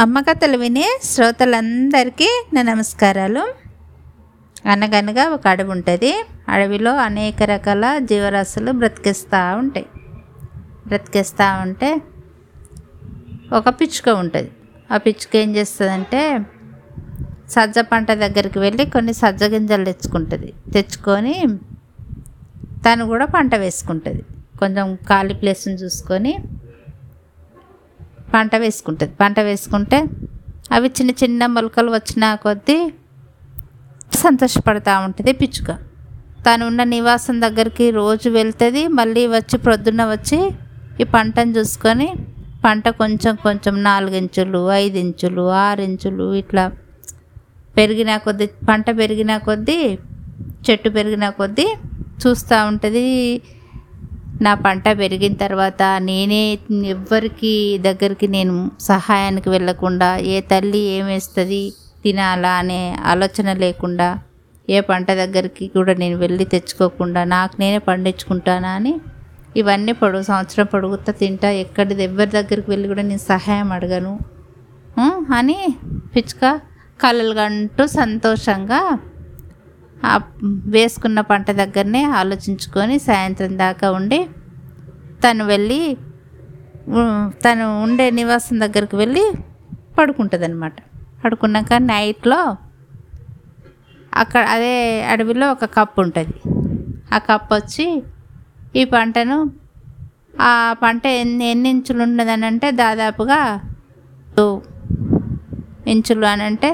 అమ్మకథలు వినే శ్రోతలందరికీ నా నమస్కారాలు. అనగనగా ఒక అడవి ఉంటుంది. అడవిలో అనేక రకాల జీవరాశులు బ్రతికిస్తూ ఉంటాయి. బ్రతికిస్తూ ఉంటే ఒక పిచ్చుక ఉంటుంది. ఆ పిచ్చుక ఏం చేస్తుందంటే సజ్జ పంట దగ్గరికి వెళ్ళి కొన్ని సజ్జ గింజలు తెచ్చుకుంటుంది. తెచ్చుకొని తను కూడా పంట వేసుకుంటుంది. కొంచెం ఖాళీ ప్లేస్ని చూసుకొని పంట వేసుకుంటుంది. పంట వేసుకుంటే అవి చిన్న చిన్న మొలకలు వచ్చిన కొద్దీ సంతోషపడుతూ ఉంటుంది పిచ్చుక. తను ఉన్న నివాసం దగ్గరికి రోజు వెళ్తుంది. మళ్ళీ వచ్చి ప్రొద్దున వచ్చి ఈ పంటను చూసుకొని పంట కొంచెం కొంచెం నాలుగించులు ఐదు ఇంచులు ఆరు ఇంచులు ఇట్లా పెరిగిన కొద్దీ పంట పెరిగిన కొద్దీ చెట్టు పెరిగిన కొద్దీ చూస్తూ ఉంటుంది. నా పంట పెరిగిన తర్వాత నేనే ఎవ్వరికి దగ్గరికి నేను సహాయానికి వెళ్ళకుండా ఏ తల్లి ఏమేస్తుంది తినాలా అనే ఆలోచన లేకుండా ఏ పంట దగ్గరికి కూడా నేను వెళ్ళి తెచ్చుకోకుండా నాకు నేనే పండించుకుంటానా అని ఇవన్నీ పొడుగు సంవత్సరం పొడుగుతా తింటా. ఎక్కడిది ఎవరి దగ్గరికి వెళ్ళి కూడా నేను సహాయం అడగను. అని పిచ్చుక కలలు సంతోషంగా వేసుకున్న పంట దగ్గరనే ఆలోచించుకొని సాయంత్రం దాకా ఉండి తను వెళ్ళి తను ఉండే నివాసం దగ్గరికి వెళ్ళి పడుకుంటుంది అనమాట పడుకున్నాక నైట్లో అక్కడ అదే అడవిలో ఒక కప్పు ఉంటుంది. ఆ కప్పు వచ్చి ఈ పంటను ఆ పంట ఎన్ని ఎన్ని ఇంచులు ఉన్నదని అంటే దాదాపుగా టూ ఇంచులు అని అంటే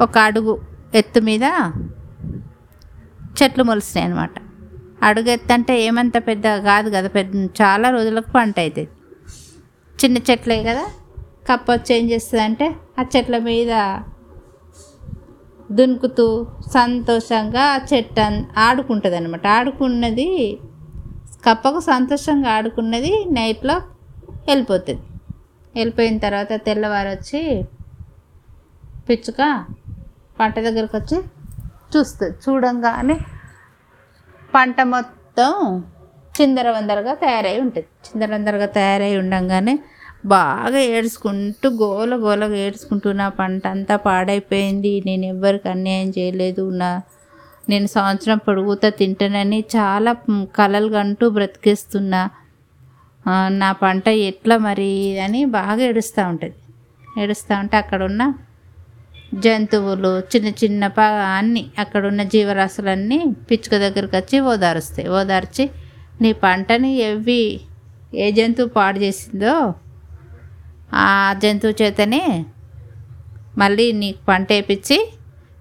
ఒక అడుగు ఎత్తు మీద చెట్లు మొలిసినాయి అనమాట అడుగు ఎత్తు అంటే ఏమంత పెద్ద కాదు కదా పెద్ద చాలా రోజులకు పంట అవుతుంది. చిన్న చెట్లే కదా కప్ప వచ్చి ఏం చేస్తుంది అంటే ఆ చెట్ల మీద దునుకుతూ సంతోషంగా ఆ చెట్టు ఆడుకుంటుంది అనమాట ఆడుకున్నది కప్పకు సంతోషంగా ఆడుకున్నది నైట్లో వెళ్ళిపోతుంది. వెళ్ళిపోయిన తర్వాత తెల్లవారు వచ్చి పిచ్చుక పంట దగ్గరకు వచ్చి చూస్తుంది. చూడంగానే పంట మొత్తం చిందరవందరగా తయారై ఉంటుంది. చిందరవందరగా తయారై ఉండంగానే బాగా ఏడ్చుకుంటూ గోల గోలగా ఏడ్చుకుంటూ నా పంట అంతా పాడైపోయింది నేను ఎవ్వరికి అన్యాయం చేయలేదు నా నేను సంవత్సరం పొడుగుతా తింటానని చాలా మ్, కలలు కంటూ బ్రతికేస్తున్నా నా పంట ఎట్లా మరి అని బాగా ఏడుస్తూ ఉంటుంది. ఏడుస్తూ ఉంటే అక్కడ ఉన్న జంతువులు చిన్న చిన్న ప అన్నీ అక్కడ ఉన్న జీవరాశులన్నీ పిచ్చుక దగ్గరికి వచ్చి ఓదారుస్తాయి. ఓదార్చి నీ పంటని ఎవ్వి ఏ జంతువు పాడు చేసిందో ఆ జంతువు చేతనే మళ్ళీ నీకు పంట వేపించి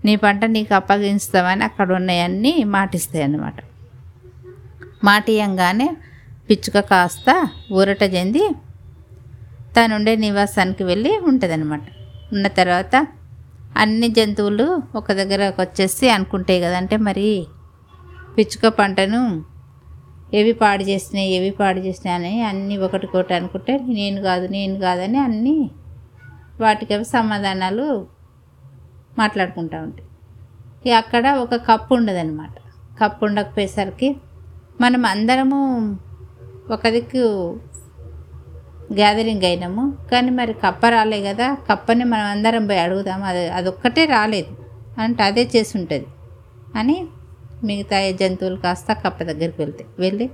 నీ పంట నీకు అప్పగించుతామని అక్కడ ఉన్నాయన్నీ మాటిస్తాయి అన్నమాట. మాటియంగానే పిచ్చుక కాస్త ఊరట చెంది తనుండే నివాసానికి వెళ్ళి ఉంటుందన్నమాట. ఉన్న తర్వాత అన్ని జంతువులు ఒక దగ్గరకు వచ్చేసి అనుకుంటాయి కదంటే మరి పిచ్చుక పంటను ఏవి పాడు చేసినాయి ఏవి పాడు చేసినాయి అని అన్నీ ఒకటికొకటి అనుకుంటే నేను కాదు నేను కాదని అన్నీ వాటికి అవి సమాధానాలు మాట్లాడుకుంటూ ఉంటాయి. ఇక అక్కడ ఒక కప్పు ఉండదన్నమాట. కప్పు ఉండకపోయేసరికి మనం అందరము ఒక దిక్కు గ్యాదరింగ్ అయినాము. కానీ మరి కప్ప రాలే కదా కప్పని మనం అందరం పోయి అడుగుదాం అది అదొక్కటే రాలేదు. అంటే అదే చేసి ఉంటుంది అని మిగతా జంతువులు కాస్త కప్ప దగ్గరికి వెళ్తాయి వెళ్ళి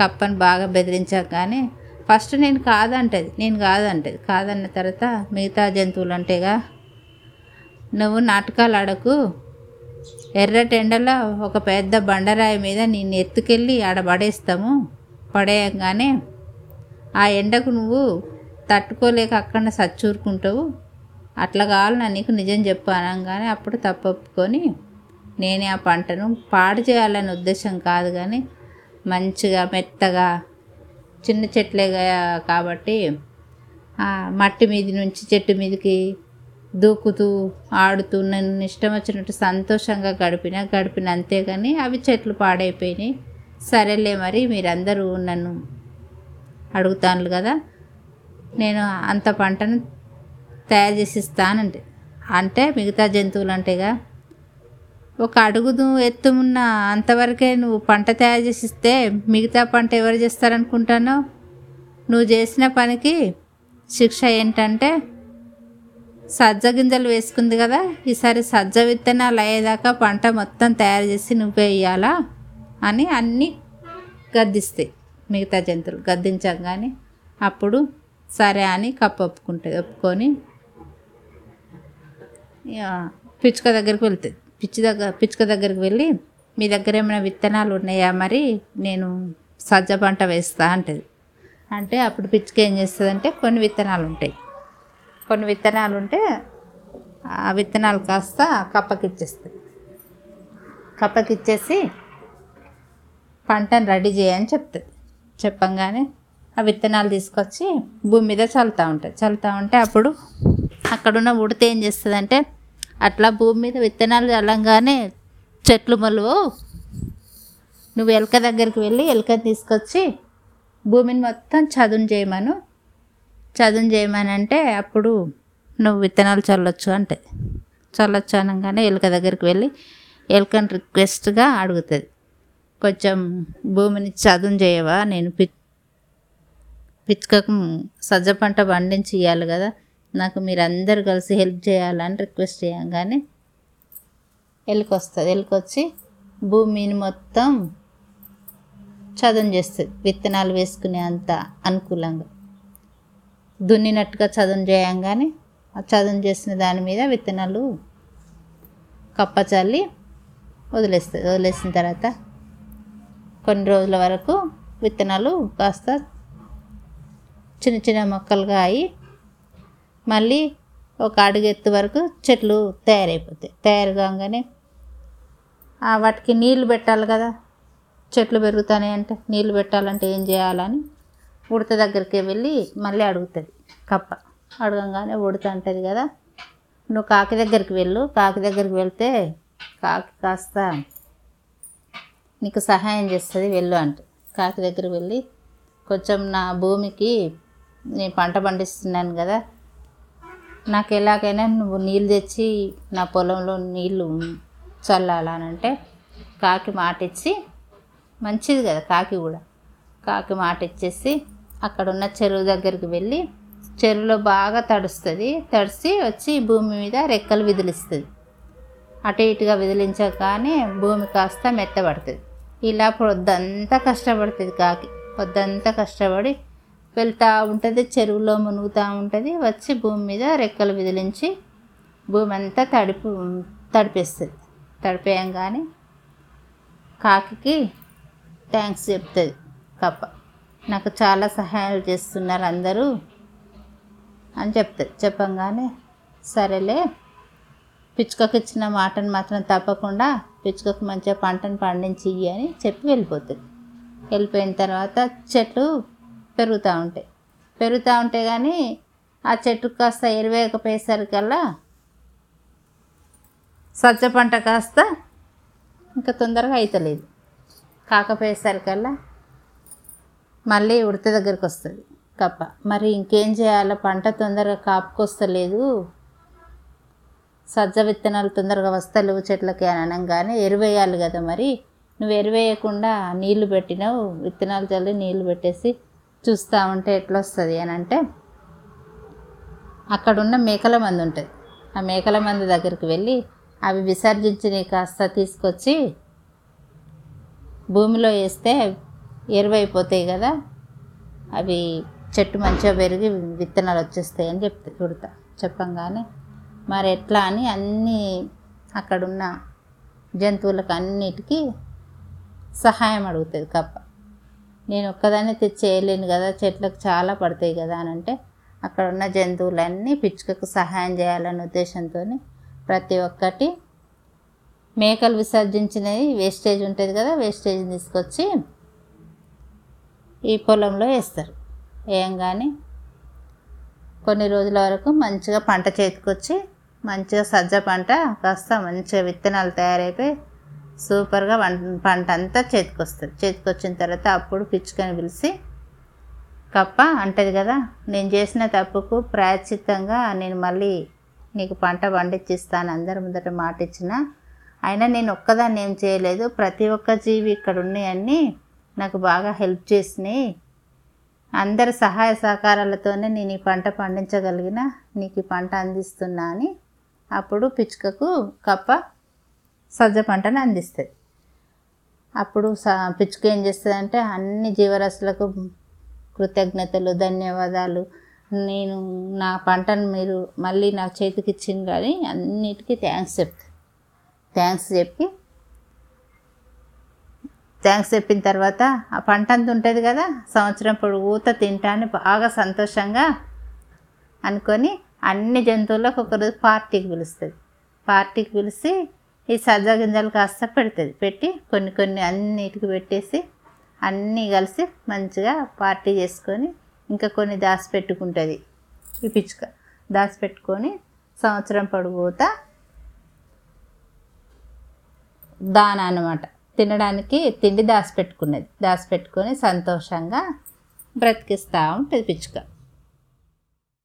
కప్పని బాగా బెదిరించగానే ఫస్ట్ నేను కాదంటది నేను కాదంటది. కాదన్న తర్వాత మిగతా జంతువులు అంటేగా నువ్వు నాటకాలు ఆడకు. ఎర్రటెండలో ఒక పెద్ద బండరాయి మీద నేను ఎత్తుకెళ్ళి ఆడ పడేస్తాము. పడేయగానే ఆ ఎండకు నువ్వు తట్టుకోలేక అక్కడ సచ్చూరుకుంటావు. అట్లా కావాలన్నా నీకు నిజం చెప్పు అనగానే అప్పుడు తప్పొప్పుకొని నేనే ఆ పంటను పాడు చేయాలనే ఉద్దేశం కాదు కానీ మంచిగా మెత్తగా చిన్న చెట్లే కాబట్టి మట్టి మీద నుంచి చెట్టు మీదకి దూకుతూ ఆడుతూ నన్ను ఇష్టం వచ్చినట్టు సంతోషంగా గడిపిన గడిపిన అంతేగాని అవి చెట్లు పాడైపోయినాయి. సరేలే మరి మీరందరూ నన్ను అడుగుతాను కదా. నేను అంత పంటను తయారు చేసి ఇస్తానంటే అంటే మిగతా జంతువులు అంటేగా ఒక అడుగును ఎత్తున్న అంతవరకే నువ్వు పంట తయారు చేసి ఇస్తే మిగతా పంట ఎవరు చేస్తారనుకుంటానో? నువ్వు చేసిన పనికి శిక్ష ఏంటంటే సజ్జ గింజలు వేసుకుంది కదా ఈసారి సజ్జ విత్తనాలు అయ్యేదాకా పంట మొత్తం తయారు చేసి నువ్వే వేయాలా అని అన్నీ గద్దిస్తాయి. మిగతా జంతువులు గద్దించగానే అప్పుడు సరే అని కప్ప ఒప్పుకుంటుంది. ఒప్పుకొని ఇక పిచ్చుక దగ్గరికి వెళ్తుంది పిచ్చి దగ్గర పిచ్చుక దగ్గరికి వెళ్ళి మీ దగ్గర ఏమైనా విత్తనాలు ఉన్నాయా మరి? నేను సజ్జ పంట వేస్తా అంటది. అంటే అప్పుడు పిచ్చుక ఏం చేస్తుందంటే కొన్ని విత్తనాలు ఉంటాయి. కొన్ని విత్తనాలు ఉంటే ఆ విత్తనాలు కాస్త కప్పకిచ్చేస్తుంది కప్పకిచ్చేసి కప్పకి ఇచ్చేసి పంటను రెడీ చేయని చెప్తుంది. చెప్పంగానే ఆ విత్తనాలు తీసుకొచ్చి భూమి మీద చల్లుతూ ఉంటుంది చల్లుతూ ఉంటే అప్పుడు అక్కడున్న ఉడితే ఏం చేస్తుందంటే అట్లా భూమి మీద విత్తనాలు చల్లంగానే చెట్లు మొలువు. నువ్వు ఎలక దగ్గరికి వెళ్ళి ఎలకని తీసుకొచ్చి భూమిని మొత్తం చదును చేయమను. చదును చేయమని అంటే అప్పుడు నువ్వు విత్తనాలు చల్లొచ్చు అంటే చల్లొచ్చు అనగానే ఎలుక దగ్గరికి వెళ్ళి ఎలుకని రిక్వెస్ట్గా అడుగుతుంది. కొంచెం భూమిని చదును చేయవా? నేను పి పిచ్చుకకు సజ్జ పంట పండించి ఇవ్వాలి కదా. నాకు మీరందరూ కలిసి హెల్ప్ చేయాలని రిక్వెస్ట్ చేయగానే ఎలుక వస్తుంది భూమిని మొత్తం చదును చేస్తుంది. విత్తనాలు వేసుకునే అంత అనుకూలంగా. దున్నినట్టుగా చదును చేయంగానే ఆ చదును చేసిన దాని మీద విత్తనాలు కప్ప చల్లి వదిలేస్తుంది. వదిలేసిన తర్వాత కొన్ని రోజుల వరకు విత్తనాలు కాస్త చిన్న చిన్న మొక్కలుగా అయి మళ్ళీ ఒక అడుగు ఎత్తు వరకు చెట్లు తయారైపోతాయి. తయారు కాగానే వాటికి నీళ్ళు పెట్టాలి కదా. చెట్లు పెరుగుతాయి అంటే నీళ్ళు పెట్టాలంటే ఏం చేయాలని ఉడత దగ్గరికి వెళ్ళి మళ్ళీ అడుగుతుంది కప్ప. అడగంగానే ఉడత అంటుంది కదా. నువ్వు కాకి దగ్గరికి వెళ్ళు. కాకి దగ్గరికి వెళ్తే కాకి కాస్త నీకు సహాయం చేస్తుంది వెళ్ళు అంట కాకి దగ్గర వెళ్ళి కొంచెం నా భూమికి నేను పంట పండిస్తున్నాను కదా నాకు ఎలాగైనా నువ్వు నీళ్ళు తెచ్చి నా పొలంలో నీళ్ళు చల్లాలనంటే కాకి మాట ఇచ్చి మంచిది కదా కాకి కూడా. కాకి మాట ఇచ్చేసి అక్కడ ఉన్న చెరువు దగ్గరికి వెళ్ళి చెరువులో బాగా తడుస్తుంది. తడిసి వచ్చి భూమి మీద రెక్కలు విదిలిస్తుంది. అటు ఇటుగా విదిలించగానే భూమి కాస్త మెత్తబడుతుంది. ఇలా పొద్దంతా కష్టపడుతుంది కాకి. పొద్దంతా కష్టపడి వెళ్తూ ఉంటుంది చెరువులో మునుగుతూ ఉంటుంది వచ్చి భూమి మీద రెక్కలు విదిలించి భూమి అంతా తడిపి తడిపేస్తుంది. తడిపేయంగానే కాకి థ్యాంక్స్ చెప్తుంది కప్ప. నాకు చాలా సహాయాలు చేస్తున్నారు అందరూ అని చెప్తుంది. చెప్పంగానే సరేలే పిచ్చుకకి ఇచ్చిన మాటను మాత్రం తప్పకుండా పిచ్చుకకు మంచిగా పంటను పండించి అని చెప్పి వెళ్ళిపోతుంది. వెళ్ళిపోయిన తర్వాత చెట్లు పెరుగుతూ ఉంటాయి. పెరుగుతూ ఉంటాయి కానీ ఆ చెట్టు కాస్త ఎరువేయకపోయేసరికల్లా సజ్జ పంట కాస్త ఇంకా తొందరగా అవుతలేదు కాకపోయేసరికల్లా మళ్ళీ ఉడత దగ్గరికి వస్తుంది కప్ప. మరి ఇంకేం చేయాలో పంట తొందరగా కాపుకొస్తలేదు. సజ్జ విత్తనాలు తొందరగా వస్తలేవు చెట్లకి అని అనగానే ఎరువేయాలి కదా మరి. నువ్వు ఎరువేయకుండా నీళ్ళు పెట్టినావు విత్తనాలు చల్లి నీళ్ళు పెట్టేసి చూస్తూ ఉంటే ఎట్లా వస్తుంది అని అంటే అక్కడున్న మేకల మంది ఉంటుంది. ఆ మేకల మంది దగ్గరికి వెళ్ళి అవి విసర్జించి కాస్త తీసుకొచ్చి భూమిలో వేస్తే ఎరువైపోతాయి కదా. అవి చెట్టు మంచిగా పెరిగి విత్తనాలు వచ్చేస్తాయి అని చెప్తా ఉడత చెప్పంగానే మరి ఎట్లా అని అన్నీ అక్కడున్న జంతువులకు అన్నిటికీ సహాయం అడుగుతుంది కప్ప. నేను ఒక్కదాన్ని తెచ్చి చేయలేను కదా చెట్లకు చాలా పడతాయి కదా అని అంటే అక్కడ ఉన్న జంతువులన్నీ పిచ్చుకకు సహాయం చేయాలనే ఉద్దేశంతో ప్రతి ఒక్కటి మేకలు విసర్జించినవి వేస్టేజ్ ఉంటుంది కదా వేస్టేజ్ తీసుకొచ్చి ఈ పొలంలో వేస్తారు. వేయంగానే కొన్ని రోజుల వరకు మంచిగా పంట చేతికొచ్చి మంచిగా సజ్జ పంట కాస్త మంచిగా విత్తనాలు తయారైపోయి సూపర్గా పంట అంతా చేతికొస్తుంది. చేతికొచ్చిన తర్వాత అప్పుడు పిచ్చుకని పిలిచి కప్ప అంటది కదా నేను చేసిన తప్పుకు ప్రాయశ్చిత్తంగా నేను మళ్ళీ నీకు పంట పండించిస్తాను అందరి ముందట మాట ఇచ్చిన అయినా నేను ఒక్కదాన్ని ఏం చేయలేదు. ప్రతి ఒక్క జీవి ఇక్కడ ఉన్నాయన్నీ నాకు బాగా హెల్ప్ చేసినాయి. అందరి సహాయ సహకారాలతోనే నేను ఈ పంట పండించగలిగిన నీకు ఈ పంట అందిస్తున్నా అని అప్పుడు పిచ్చుకకు కప్ప సజ్జ పంటను అందిస్తుంది అప్పుడు స పిచ్చుక ఏం చేస్తుందంటే అన్ని జీవరాశులకు కృతజ్ఞతలు ధన్యవాదాలు. నేను నా పంటను మీరు మళ్ళీ నా చేతికి ఇచ్చింది కానీ అన్నిటికీ థ్యాంక్స్ చెప్తాను థ్యాంక్స్ చెప్పి థ్యాంక్స్ చెప్పిన తర్వాత ఆ పంట అంత ఉంటుంది కదా సంవత్సరం పొడుగుత తింటాను బాగా సంతోషంగా అనుకొని అన్ని జంతువులకు ఒకరోజు పార్టీకి పిలుస్తుంది. పార్టీకి పిలిచి ఈ సజ్జ గింజలు కాస్త పెడుతుంది. పెట్టి కొన్ని కొన్ని అన్నిటికి పెట్టేసి అన్నీ కలిసి మంచిగా పార్టీ చేసుకొని ఇంకా కొన్ని దాచి పెట్టుకుంటుంది. ఈ పిచ్చుక దాచి పెట్టుకొని సంవత్సరం పొడుగుతా దాన అనమాట తినడానికి తిండి దాచిపెట్టుకున్నది దాచిపెట్టుకొని సంతోషంగా బ్రతికిస్తూ ఉంటుంది పిచ్చుక.